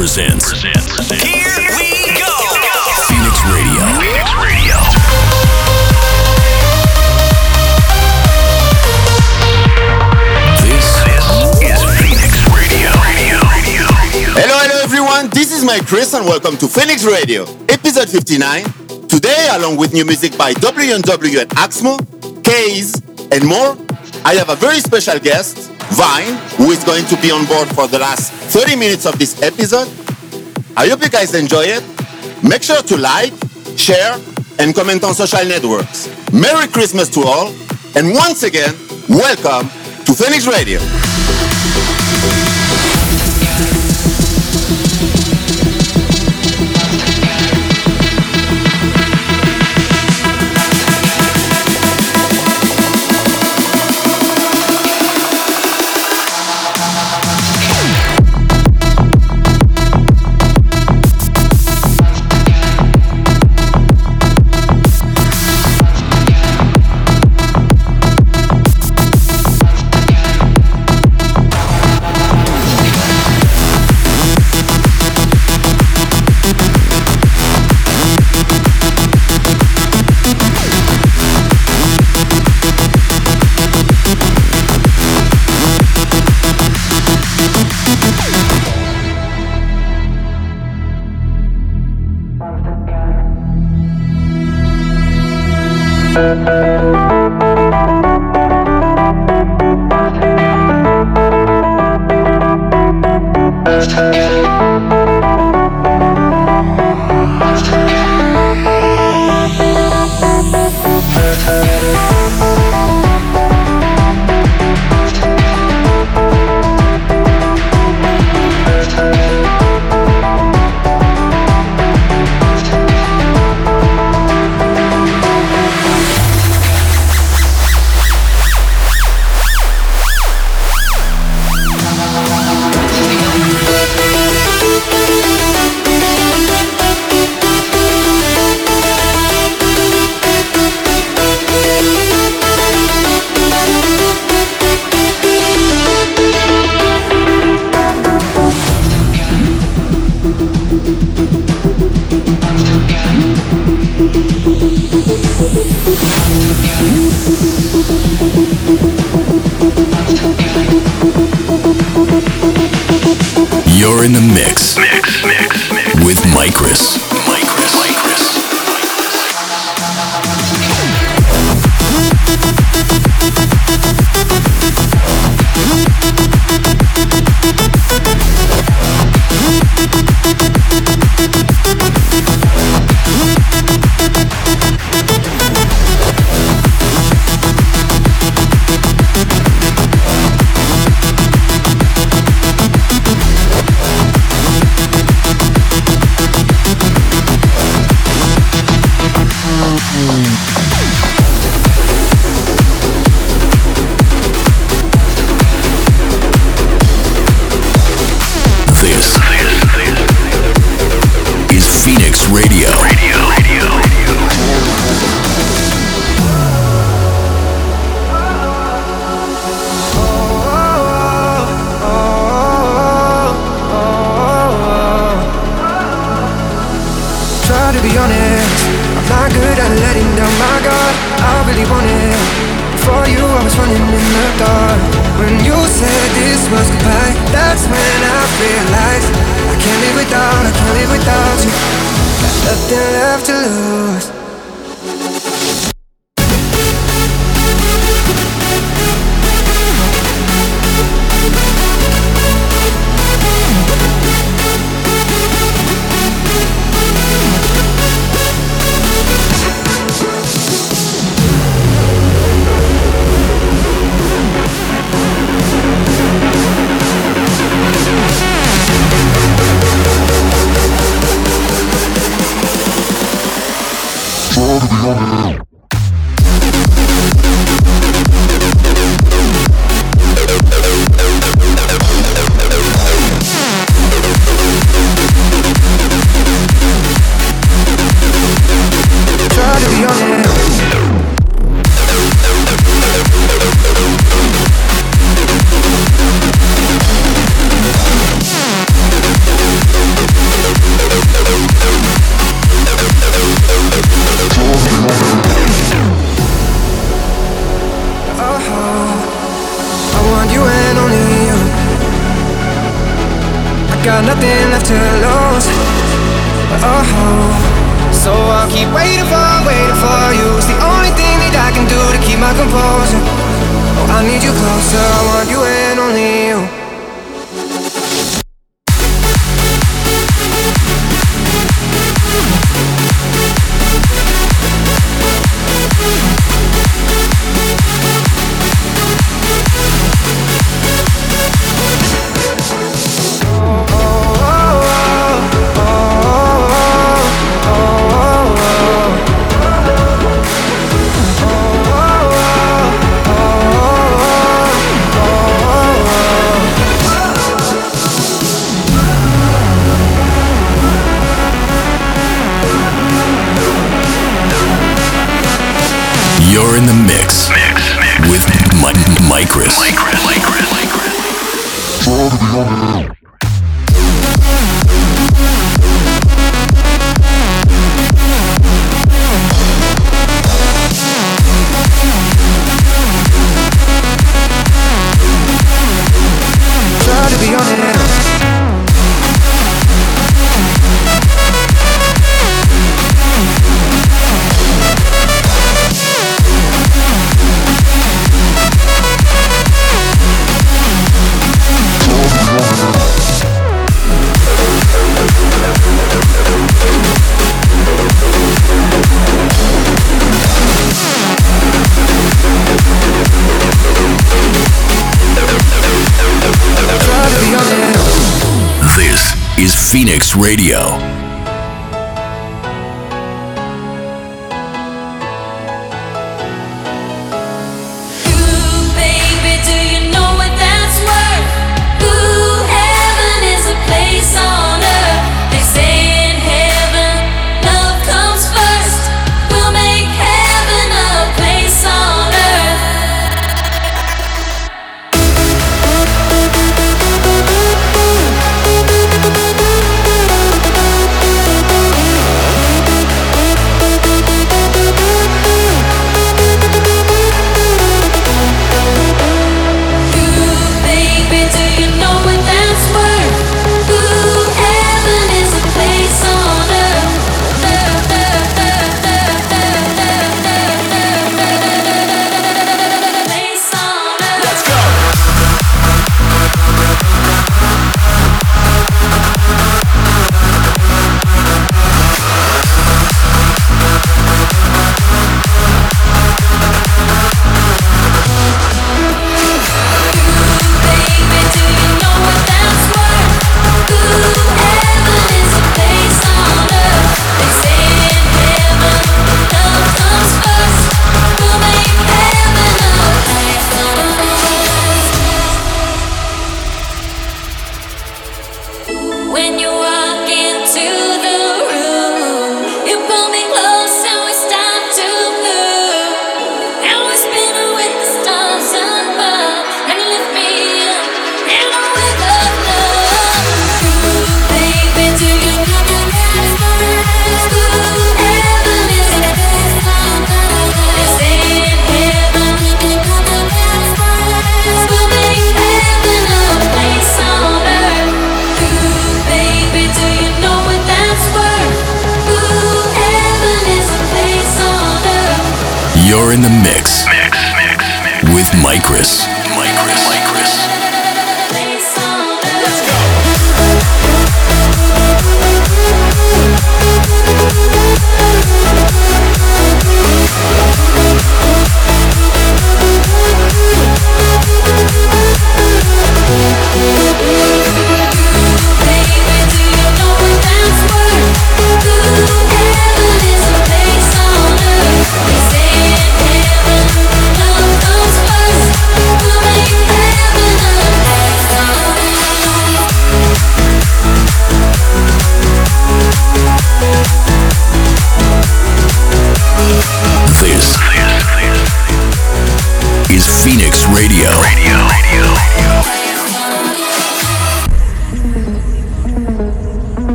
presents. Here we go. Phoenix Radio. Phoenix Radio. This This is Phoenix Radio. Radio. Radio. Hello, hello everyone. This is MYKRIS and welcome to Phoenix Radio, episode 59. Today, along with new music by W&W and Axmo, KAAZE, and more, I have a very special guest, VINNE, who is going to be on board for the last 30 minutes of this episode. I hope you guys enjoy it. Make sure to like, share, and comment on social networks. Merry Christmas to all, and once again, welcome to Phoenix Radio.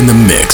In the mix,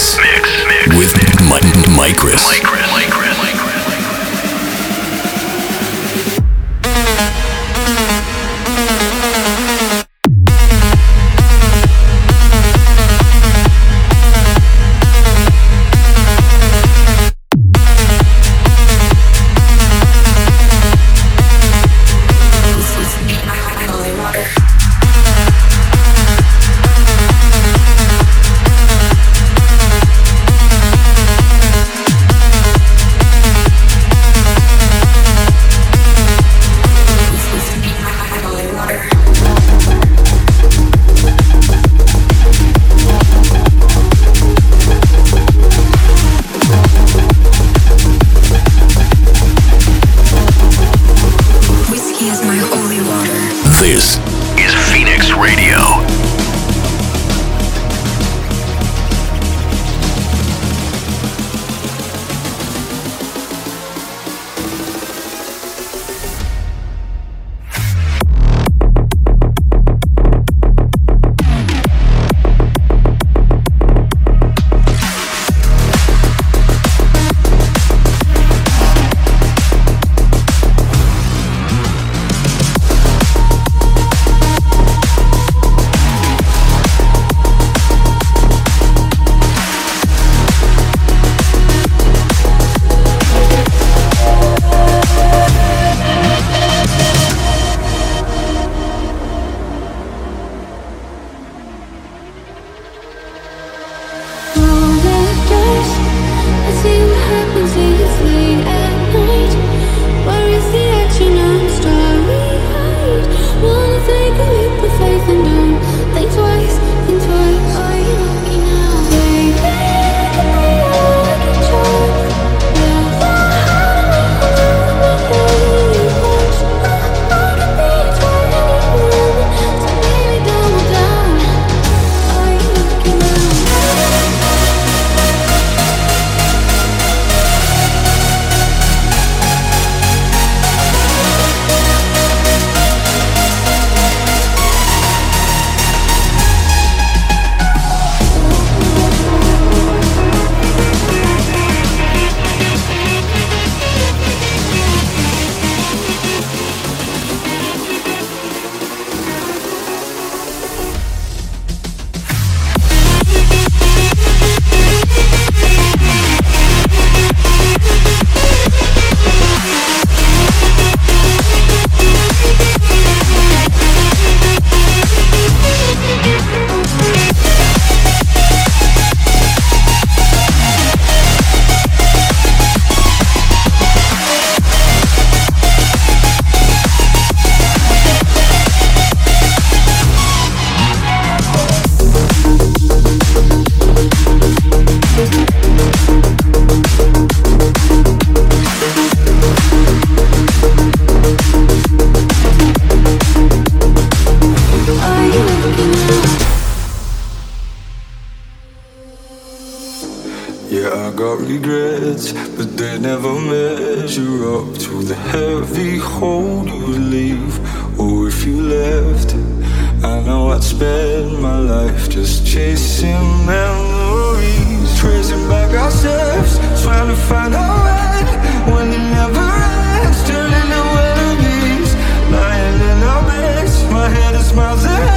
got regrets, but they never measure up to the heavy hold you leave. Or if you left, I know I'd spend my life just chasing memories, tracing back our steps, trying to find our way when it never ends, turning to enemies, lying in our beds. My head is miles ahead,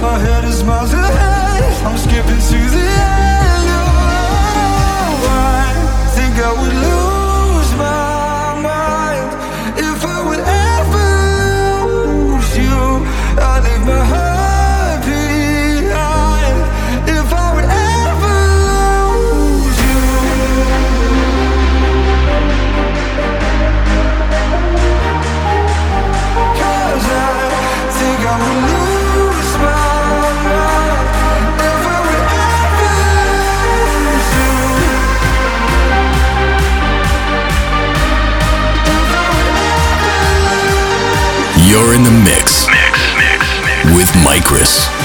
My head is miles ahead I'm skipping to the end. Oh, I think I would lose. with MYKRIS.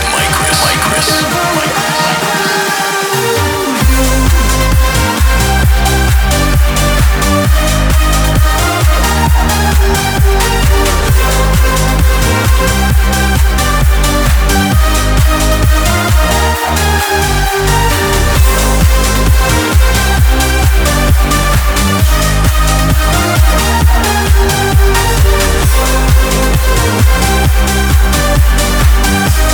Thank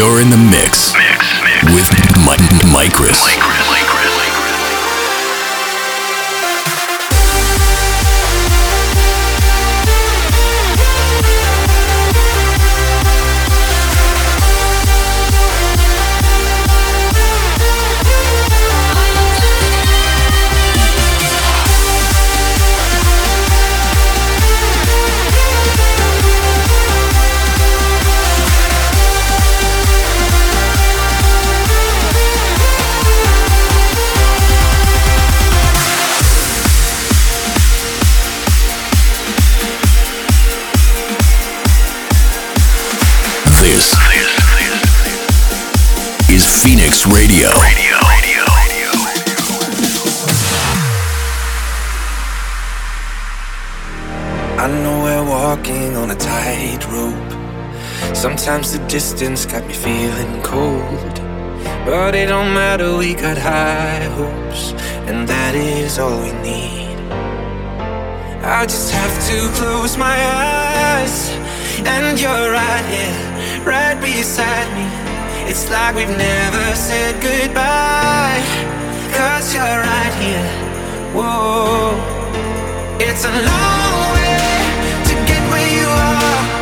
You're in the mix, mix, mix with mix. Mike, MYKRIS. Tightrope. Sometimes the distance got me feeling cold. But it don't matter, we got high hopes, and that is all we need. I just have to close my eyes, and you're right here, right beside me. It's like we've never said goodbye, cause you're right here. Whoa, it's a long way to get where you are,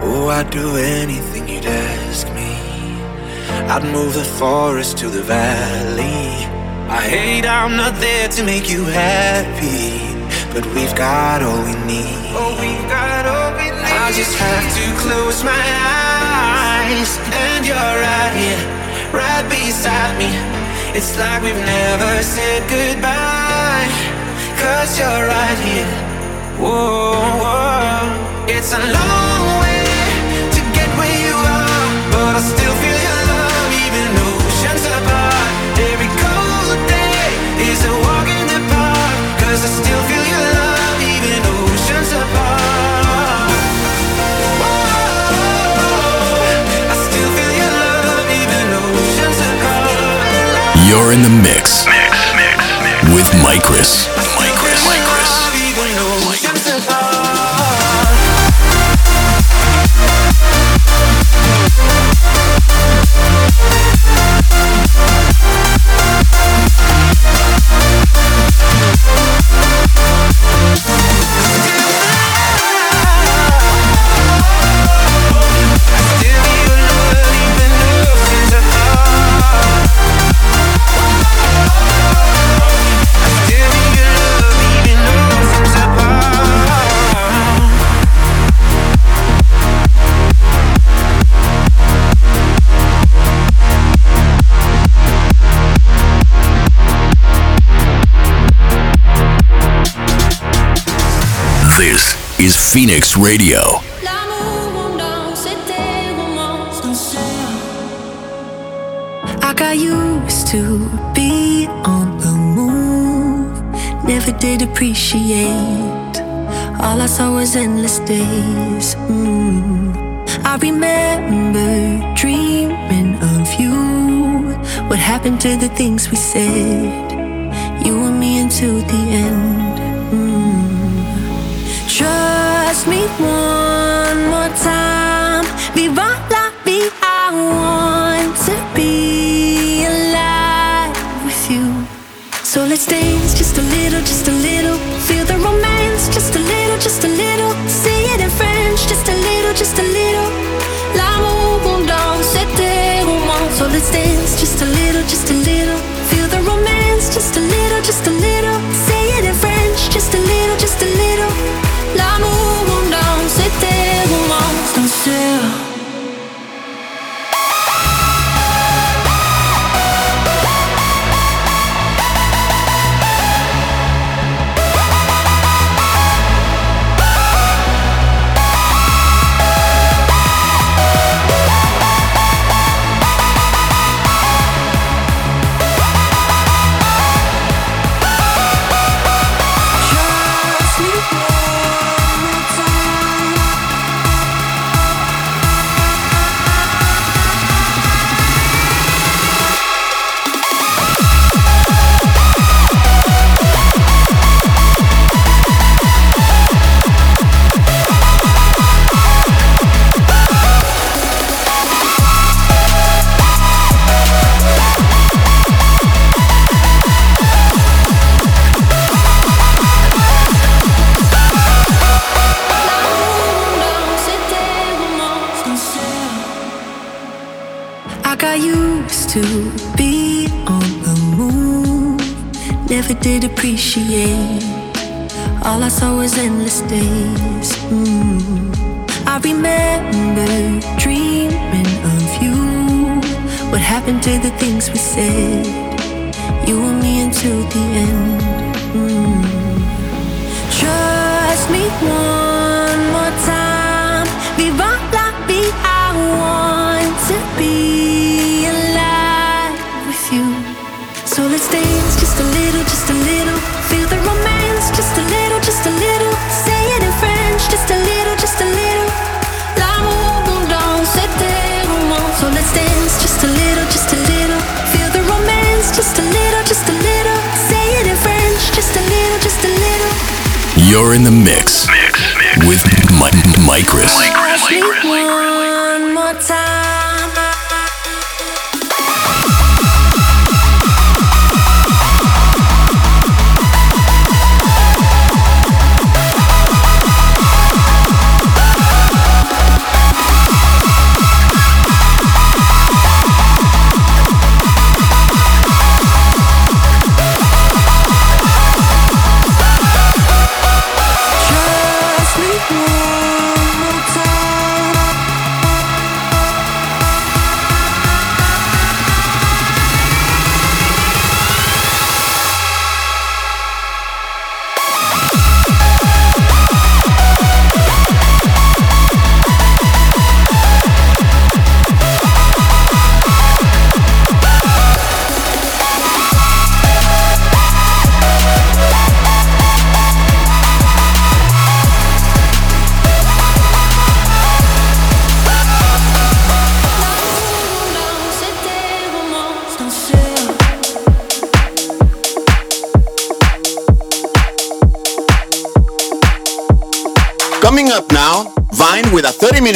Oh, do anything. I'd move the forest to the valley. I hate I'm not there to make you happy, but we've got all we need. Oh, we've got all we need. I just have to close my eyes, and you're right here, right beside me. It's like we've never said goodbye, cause you're right here. Whoa, whoa. it's a long You're in the mix Mix. Mix. Mix. with. MYKRIS. Phoenix Radio. I got used to be on the move. Never did appreciate. All I saw was endless days. Mm. I remember dreaming of you. What happened to the things we said? You and me until the end. Trust me one more time. Right like me. I want to be alive with you. So let's dance You're in the mix, mix, mix with. Mike, Mike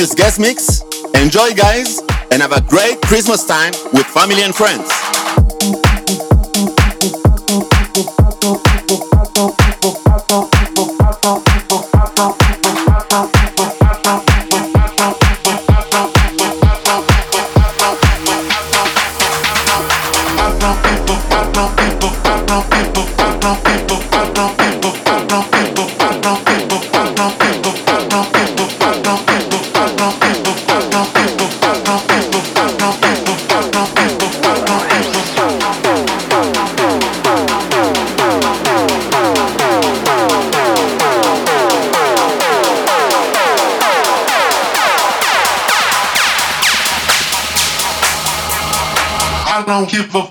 This guest mix. Enjoy, guys, and have a great Christmas time with family and friends. que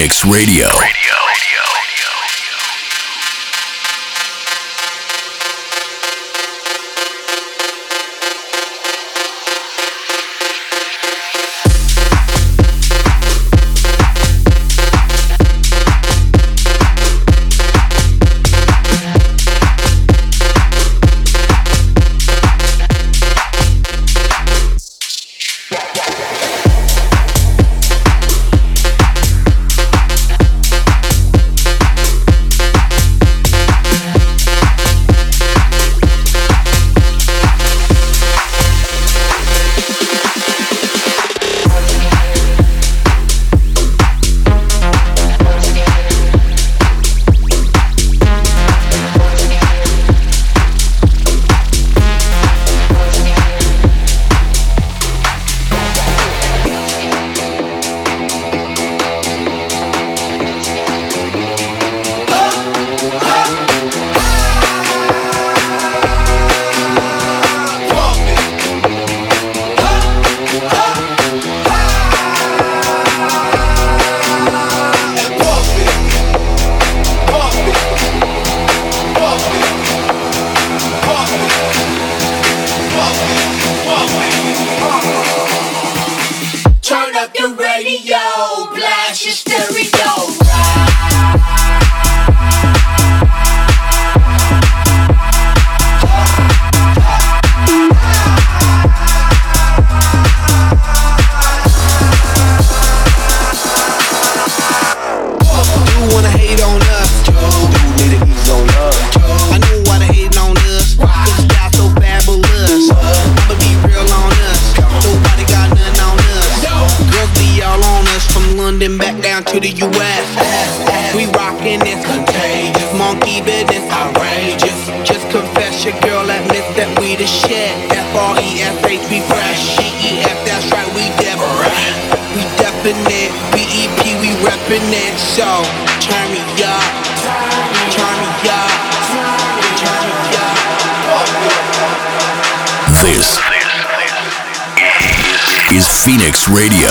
Phoenix Radio. Radio.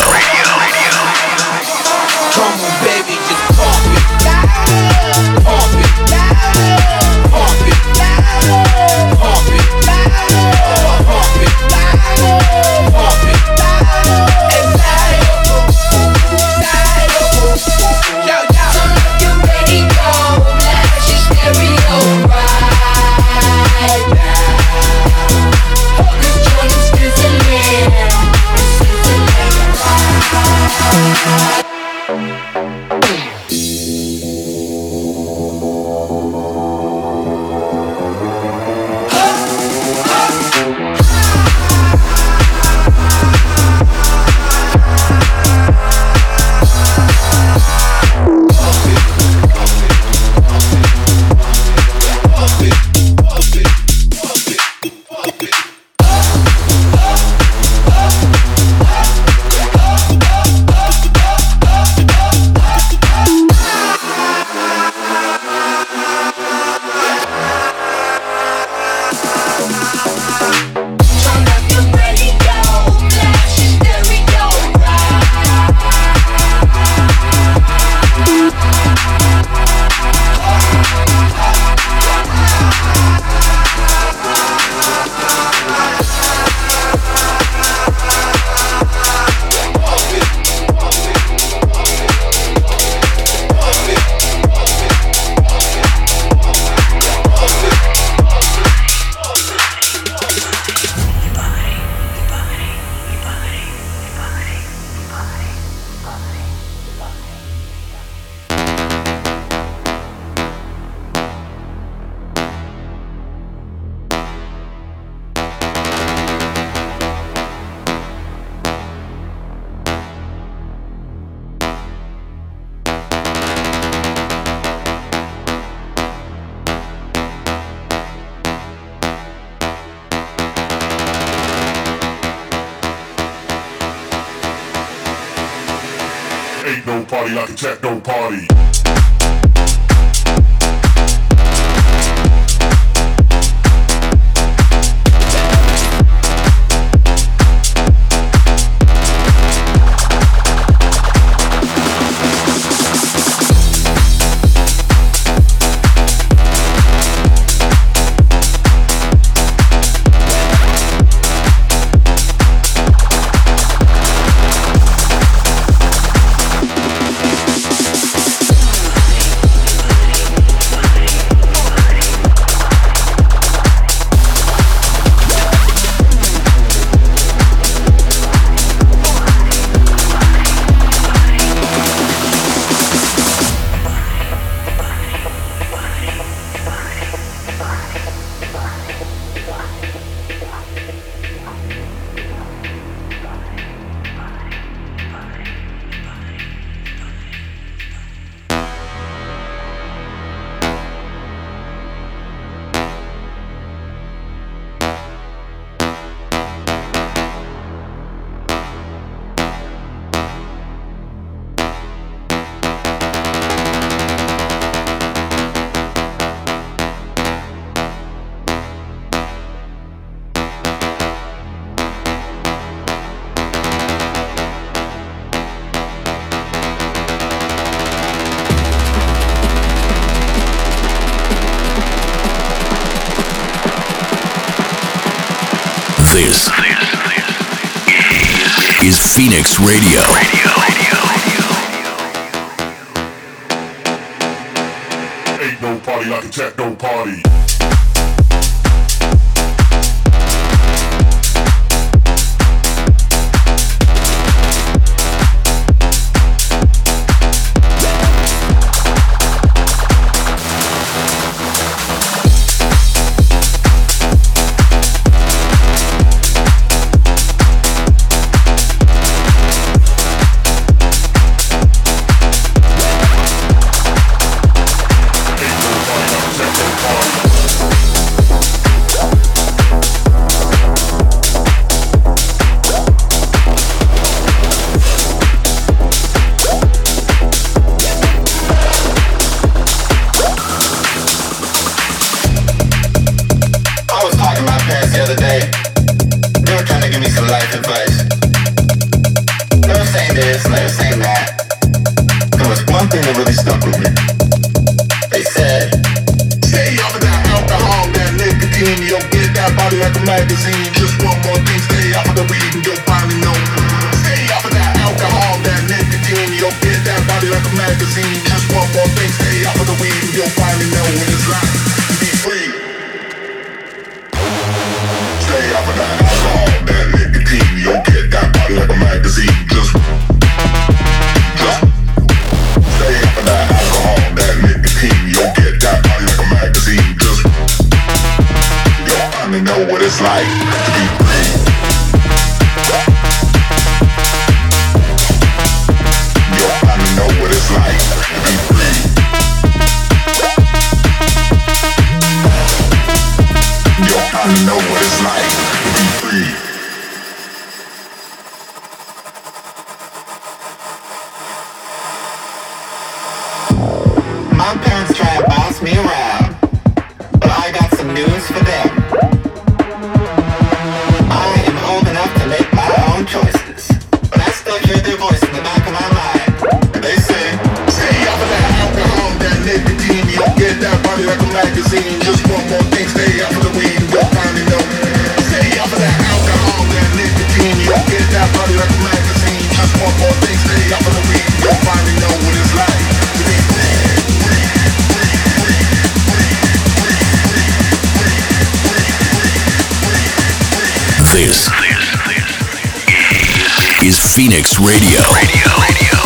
Phoenix Radio. Stay off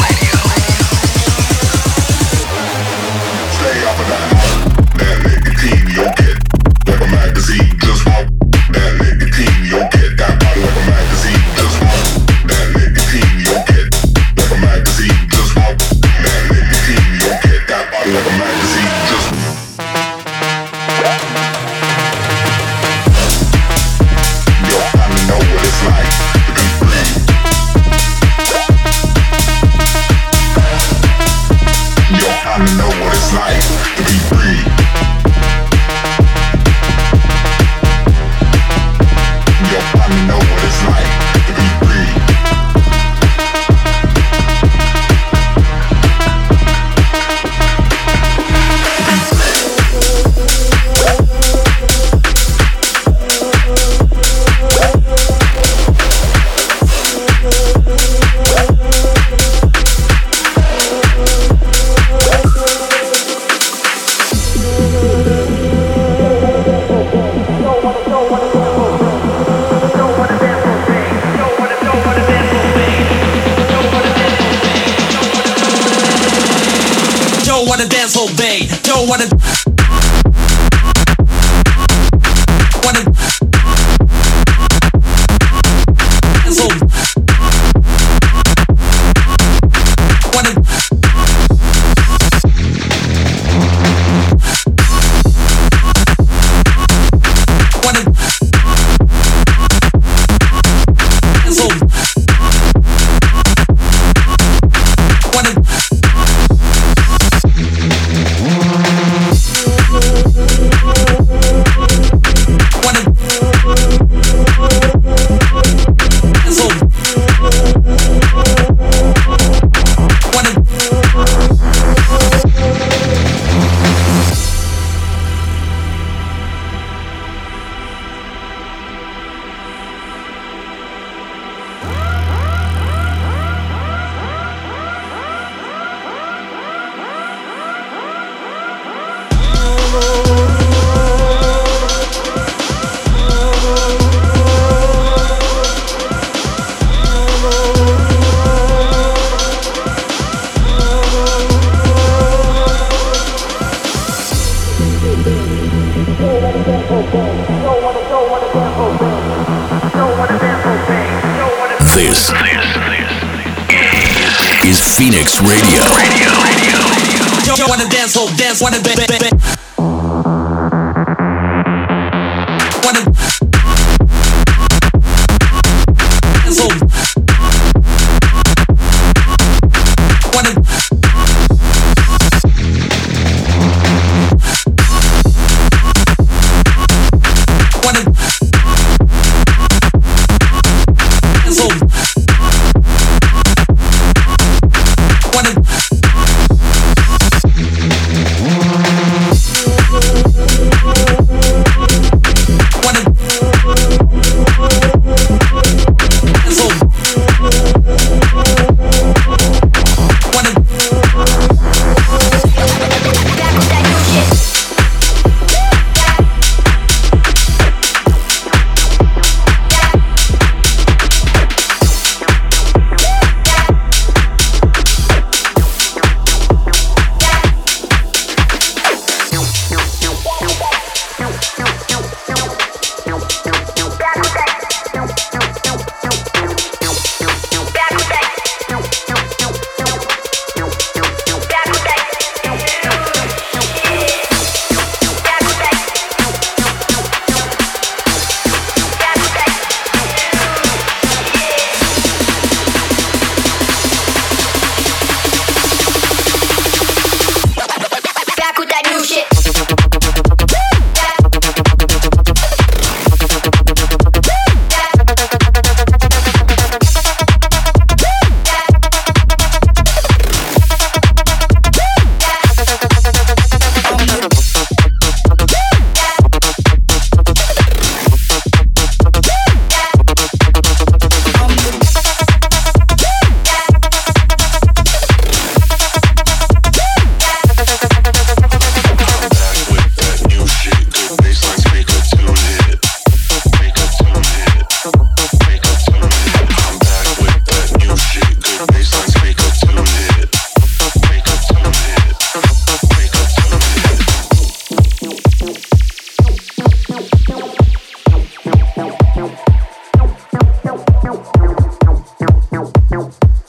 Nope. Nope.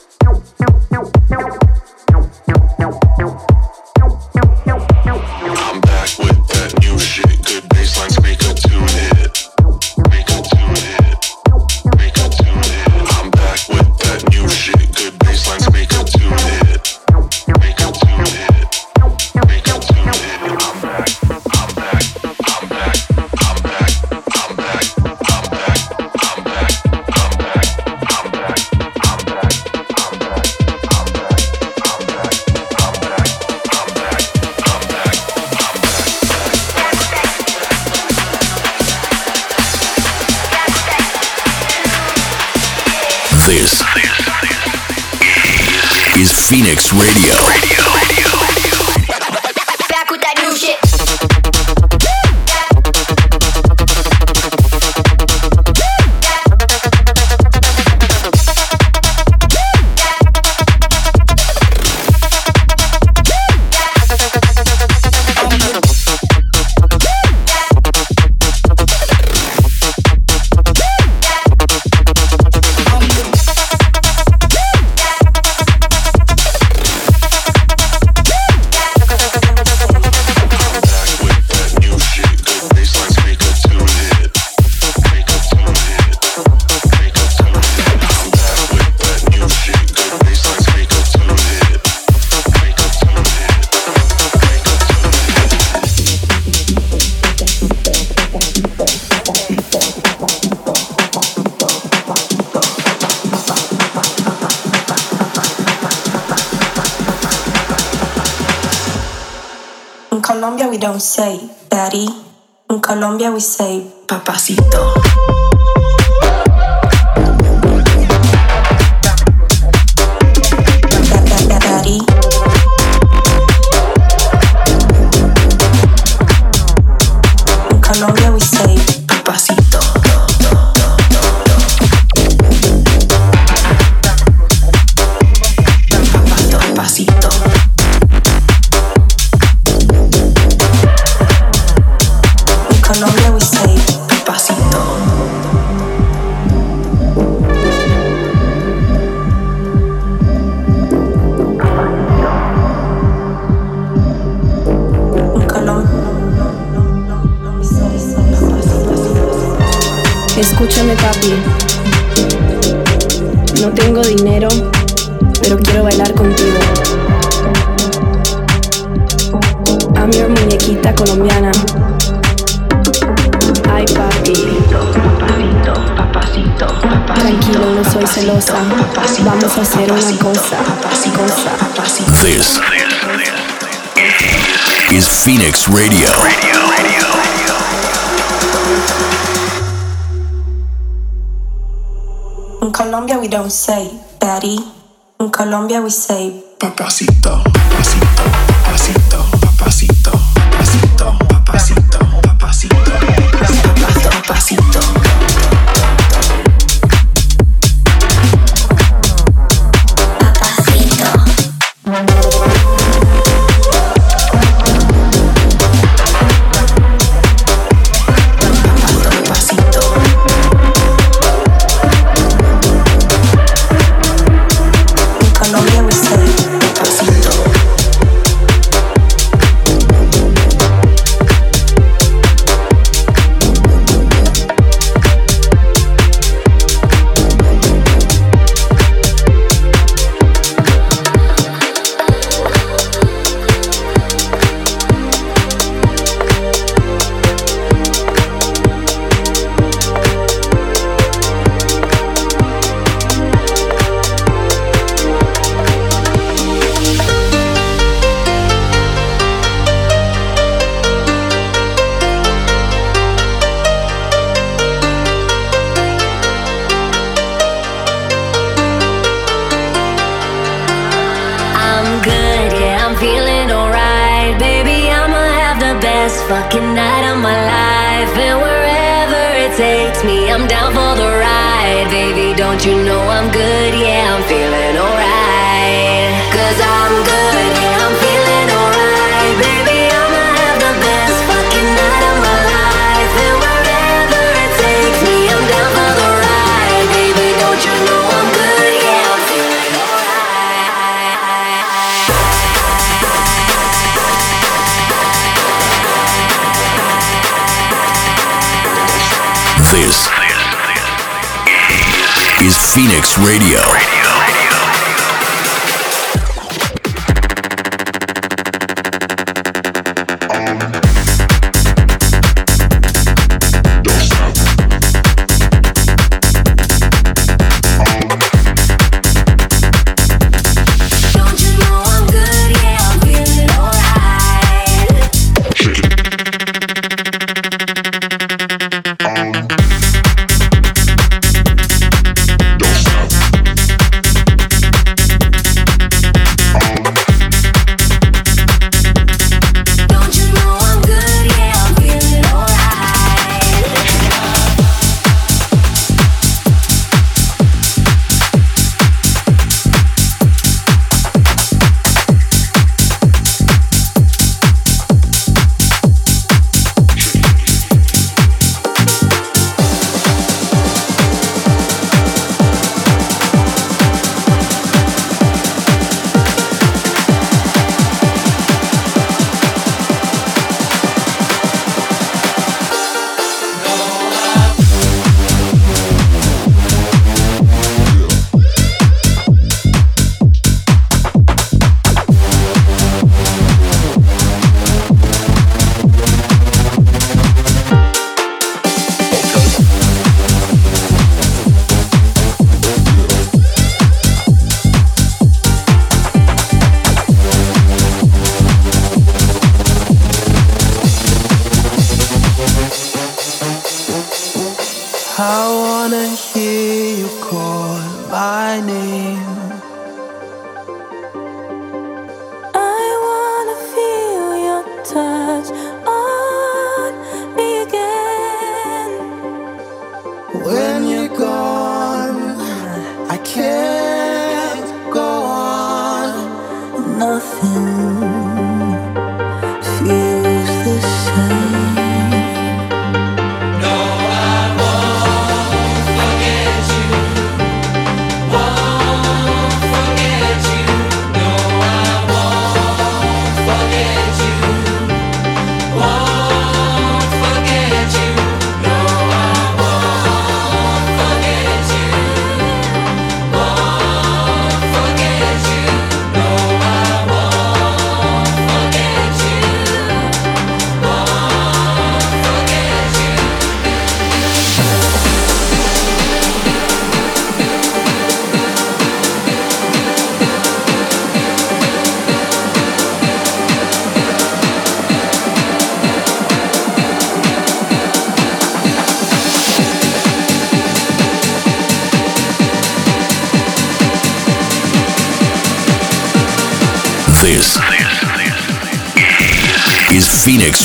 Mix Radio. Daddy. In Colombia we say papacito. No tengo dinero, pero quiero bailar contigo. I'm your muñequita colombiana. Ay papi. Papacito, papacito, Tranquilo, no soy celosa. Vamos a hacer una cosa. cosa. This is Phoenix Radio. Colombia we don't say daddy. In Colombia we say papacito.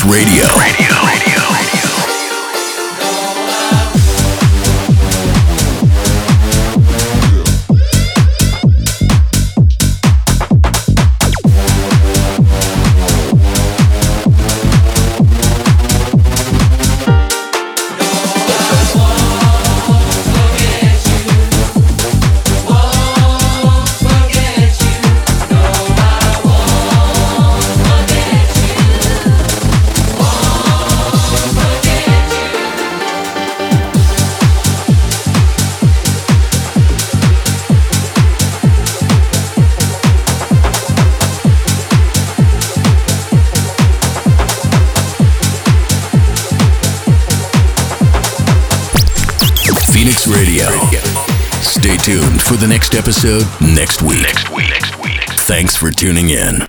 Radio. Radio. episode next week. Next week. Next week. Thanks for tuning in.